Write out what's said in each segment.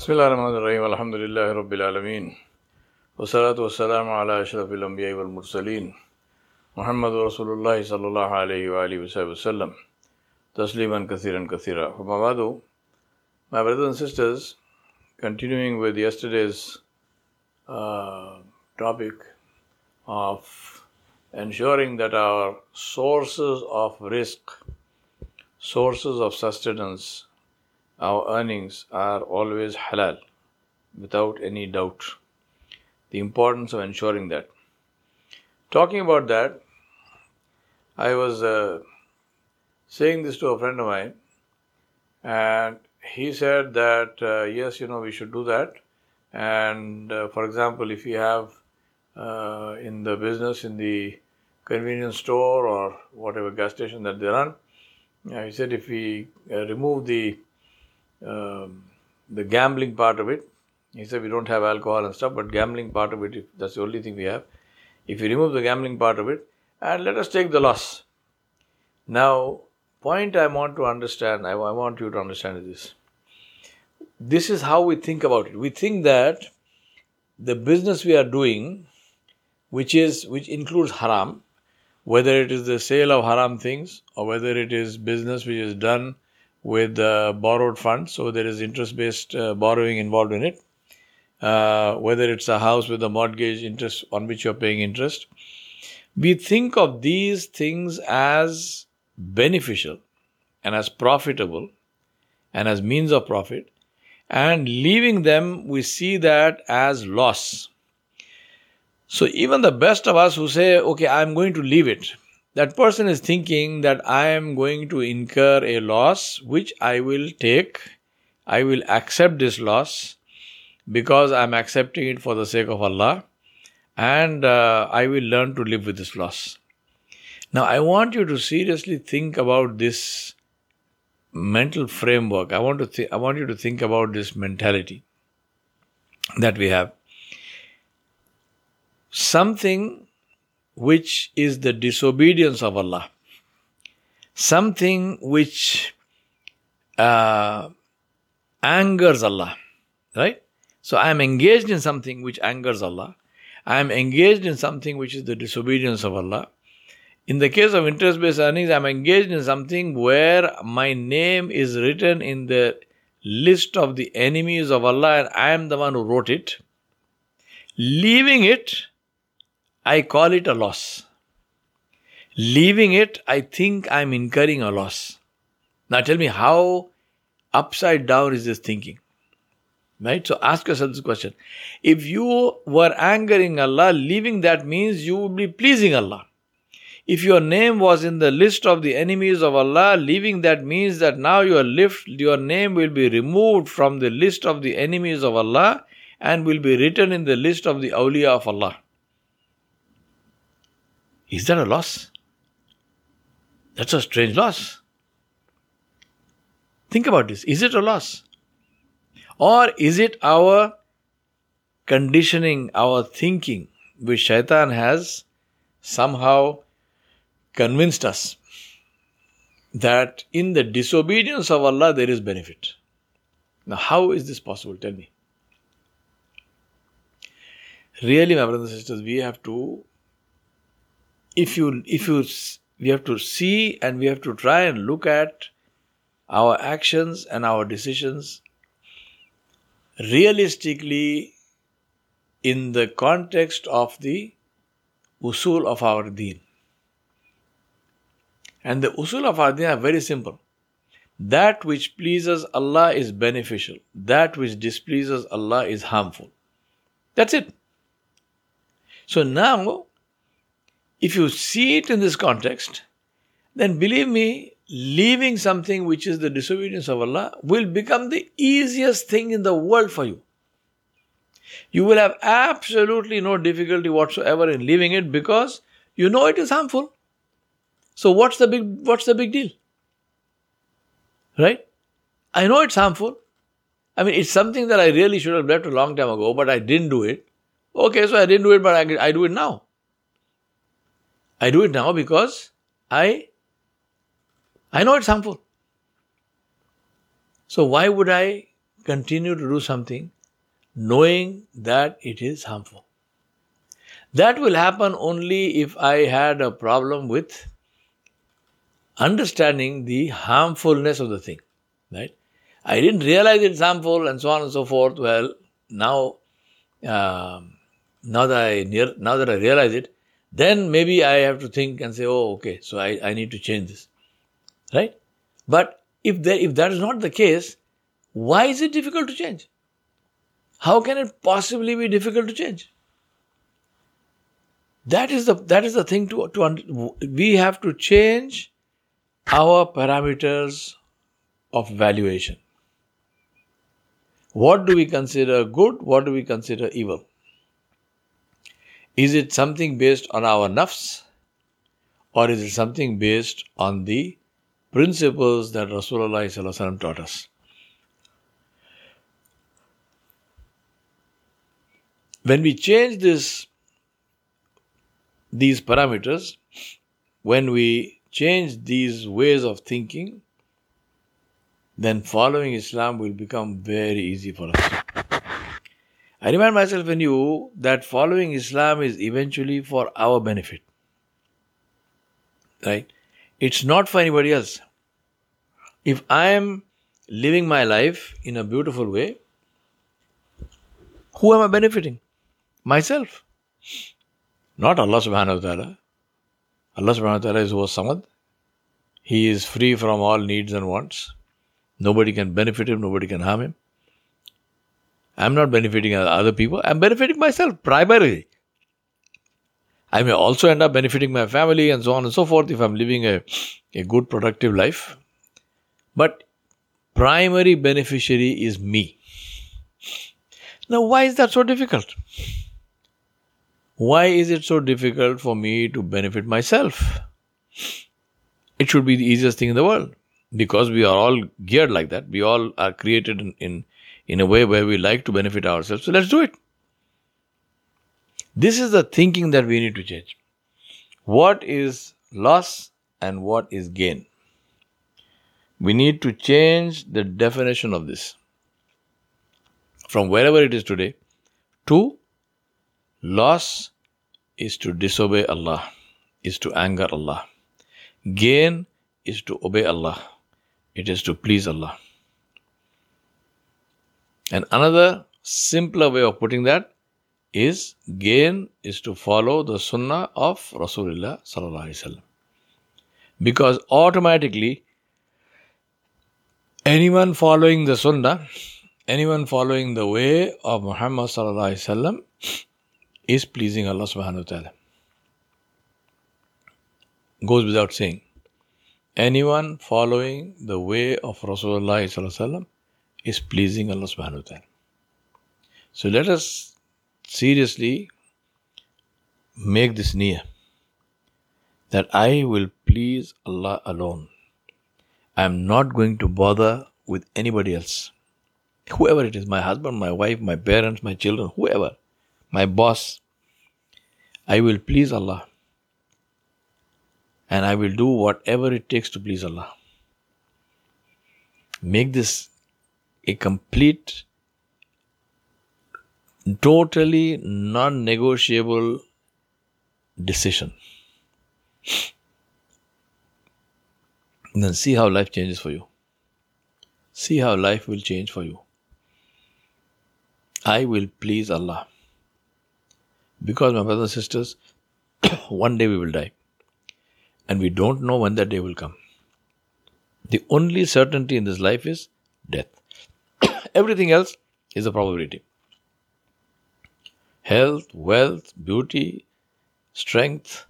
بسم الله الرحمن الرحيم الحمد لله رب العالمين والصلاة والسلام على أشرف الأنبياء والمرسلين محمد رسول الله صلى الله عليه وآله وسلم تسليما كثيرا كثيرا فما بعد My brothers and sisters, continuing with yesterday's uh, topic of ensuring that our sources of risk, sources of sustenance, our earnings are always halal without any doubt. The importance of ensuring that. Talking about that, I was uh, saying this to a friend of mine, and he said that uh, yes, you know, we should do that. And uh, for example, if you have uh, in the business, in the convenience store or whatever gas station that they run, uh, he said if we uh, remove the um, the gambling part of it. He said we don't have alcohol and stuff, but gambling part of it, that's the only thing we have. If we remove the gambling part of it, and let us take the loss. Now, point I want to understand, I, I want you to understand is this. This is how we think about it. We think that the business we are doing, which is which includes haram, whether it is the sale of haram things or whether it is business which is done with uh, borrowed funds, so there is interest based uh, borrowing involved in it. Uh, whether it's a house with a mortgage interest on which you're paying interest, we think of these things as beneficial and as profitable and as means of profit, and leaving them, we see that as loss. So, even the best of us who say, okay, I'm going to leave it, that person is thinking that I am going to incur a loss which I will take, I will accept this loss because I am accepting it for the sake of Allah and uh, I will learn to live with this loss. Now, I want you to seriously think about this mental framework. I want to th- I want you to think about this mentality that we have. Something which is the disobedience of Allah, something which uh, angers Allah, right? So I am engaged in something which angers Allah. I am engaged in something which is the disobedience of Allah. In the case of interest based earnings, I am engaged in something where my name is written in the list of the enemies of Allah and I am the one who wrote it. Leaving it I call it a loss. Leaving it, I think I'm incurring a loss. Now tell me how upside down is this thinking? Right? So ask yourself this question. If you were angering Allah, leaving that means you would be pleasing Allah. If your name was in the list of the enemies of Allah, leaving that means that now your lift, your name will be removed from the list of the enemies of Allah and will be written in the list of the awliya of Allah. Is that a loss? That's a strange loss. Think about this. Is it a loss? Or is it our conditioning, our thinking, which shaitan has somehow convinced us that in the disobedience of Allah there is benefit? Now, how is this possible? Tell me. Really, my brothers and sisters, we have to if you if you we have to see and we have to try and look at our actions and our decisions realistically in the context of the usul of our deen. And the usul of our deen are very simple. That which pleases Allah is beneficial. That which displeases Allah is harmful. That's it. So now if you see it in this context, then believe me, leaving something which is the disobedience of Allah will become the easiest thing in the world for you. You will have absolutely no difficulty whatsoever in leaving it because you know it is harmful. So what's the big what's the big deal? Right? I know it's harmful. I mean, it's something that I really should have left a long time ago, but I didn't do it. Okay, so I didn't do it, but I, I do it now. I do it now because I I know it's harmful. So why would I continue to do something knowing that it is harmful. That will happen only if I had a problem with understanding the harmfulness of the thing. Right? I didn't realize it's harmful and so on and so forth. Well, now, um, now that I now that I realize it, then maybe I have to think and say, oh, okay, so I, I need to change this. Right? But if that, if that is not the case, why is it difficult to change? How can it possibly be difficult to change? That is the that is the thing to to we have to change our parameters of valuation. What do we consider good? What do we consider evil? Is it something based on our nafs? Or is it something based on the principles that Rasulullah taught us? When we change this, these parameters, when we change these ways of thinking, then following Islam will become very easy for us. I remind myself and you that following Islam is eventually for our benefit. Right? It's not for anybody else. If I am living my life in a beautiful way, who am I benefiting? Myself. Not Allah subhanahu wa ta'ala. Allah subhanahu wa ta'ala is Samad. He is free from all needs and wants. Nobody can benefit him, nobody can harm him. I'm not benefiting other people, I'm benefiting myself primarily. I may also end up benefiting my family and so on and so forth if I'm living a, a good, productive life. But primary beneficiary is me. Now, why is that so difficult? Why is it so difficult for me to benefit myself? It should be the easiest thing in the world because we are all geared like that. We all are created in, in, in a way where we like to benefit ourselves. So let's do it. This is the thinking that we need to change. What is loss and what is gain? We need to change the definition of this from wherever it is today to loss is to disobey Allah, is to anger Allah. Gain is to obey Allah it is to please Allah. And another simpler way of putting that is gain is to follow the sunnah of Rasulullah sallallahu alaihi wasallam. Because automatically anyone following the sunnah, anyone following the way of Muhammad sallallahu alaihi wasallam is pleasing Allah subhanahu wa ta'ala. Goes without saying anyone following the way of Rasulullah is pleasing Allah subhanahu wa ta'ala. So let us seriously make this niyyah that I will please Allah alone. I am not going to bother with anybody else. Whoever it is, my husband, my wife, my parents, my children, whoever, my boss, I will please Allah and I will do whatever it takes to please Allah. Make this a complete, totally non negotiable decision. And then see how life changes for you. See how life will change for you. I will please Allah. Because, my brothers and sisters, one day we will die and we don't know when that day will come. The only certainty in this life is death. Everything else is a probability. Health, wealth, beauty, strength,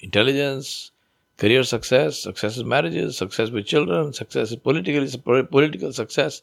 intelligence, career success, success in marriages, success with children, success in political, political success,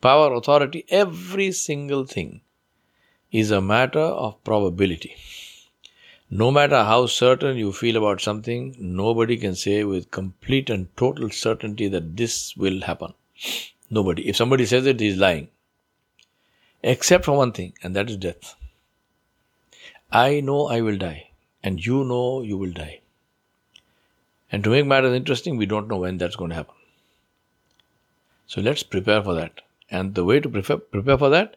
power, authority, every single thing is a matter of probability. No matter how certain you feel about something, nobody can say with complete and total certainty that this will happen. Nobody. If somebody says it, he is lying. Except for one thing, and that is death. I know I will die, and you know you will die. And to make matters interesting, we don't know when that's going to happen. So let's prepare for that. And the way to prepare, prepare for that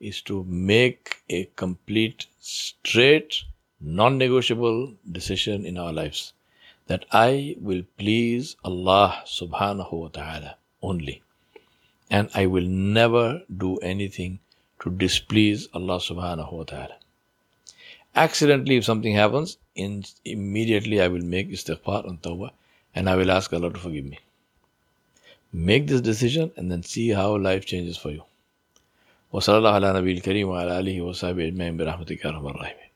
is to make a complete, straight, non negotiable decision in our lives that I will please Allah subhanahu wa ta'ala only And I will never do anything to displease Allah subhanahu wa ta'ala. Accidentally, if something happens, in, immediately I will make istighfar and tawbah and I will ask Allah to forgive me. Make this decision and then see how life changes for you. وصلى الله على نبي الكريم وعلى آله وصحبه أجمعين برحمتك يا رب الراحمين